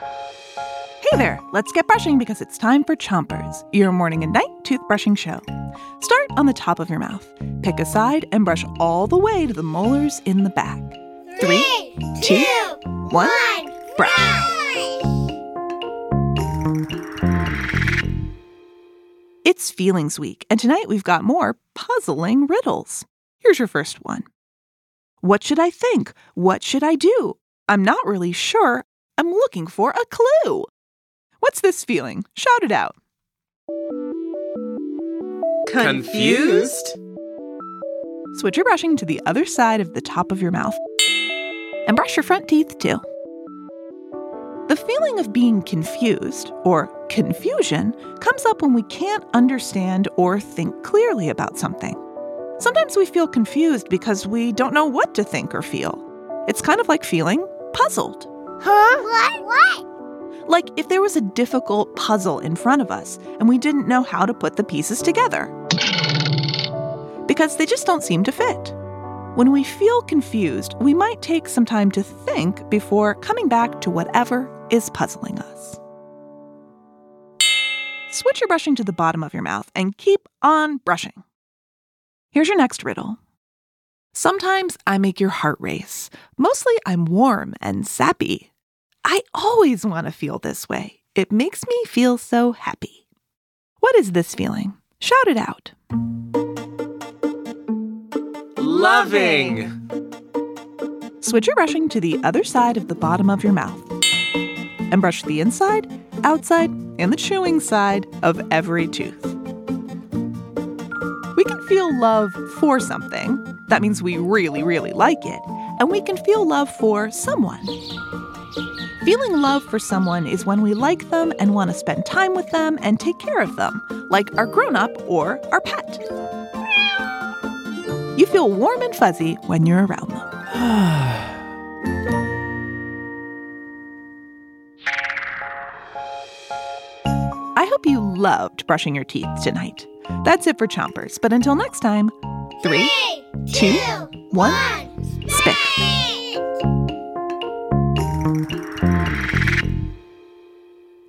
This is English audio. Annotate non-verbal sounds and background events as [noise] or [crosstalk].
Hey there, let's get brushing because it's time for Chompers, your morning and night toothbrushing show. Start on the top of your mouth, pick a side, and brush all the way to the molars in the back. Three, two, one, brush. It's Feelings Week, and tonight we've got more puzzling riddles. Here's your first one What should I think? What should I do? I'm not really sure. I'm looking for a clue. What's this feeling? Shout it out. Confused? Switch your brushing to the other side of the top of your mouth. And brush your front teeth too. The feeling of being confused, or confusion, comes up when we can't understand or think clearly about something. Sometimes we feel confused because we don't know what to think or feel. It's kind of like feeling puzzled. Huh? What? What? Like if there was a difficult puzzle in front of us and we didn't know how to put the pieces together. Because they just don't seem to fit. When we feel confused, we might take some time to think before coming back to whatever is puzzling us. Switch your brushing to the bottom of your mouth and keep on brushing. Here's your next riddle. Sometimes I make your heart race. Mostly I'm warm and sappy. I always want to feel this way. It makes me feel so happy. What is this feeling? Shout it out. Loving. Switch your brushing to the other side of the bottom of your mouth. And brush the inside, outside, and the chewing side of every tooth. We can feel love for something. That means we really, really like it. And we can feel love for someone. Feeling love for someone is when we like them and want to spend time with them and take care of them, like our grown up or our pet. You feel warm and fuzzy when you're around them. [sighs] I hope you loved brushing your teeth tonight. That's it for Chompers, but until next time, three, two, one, spit.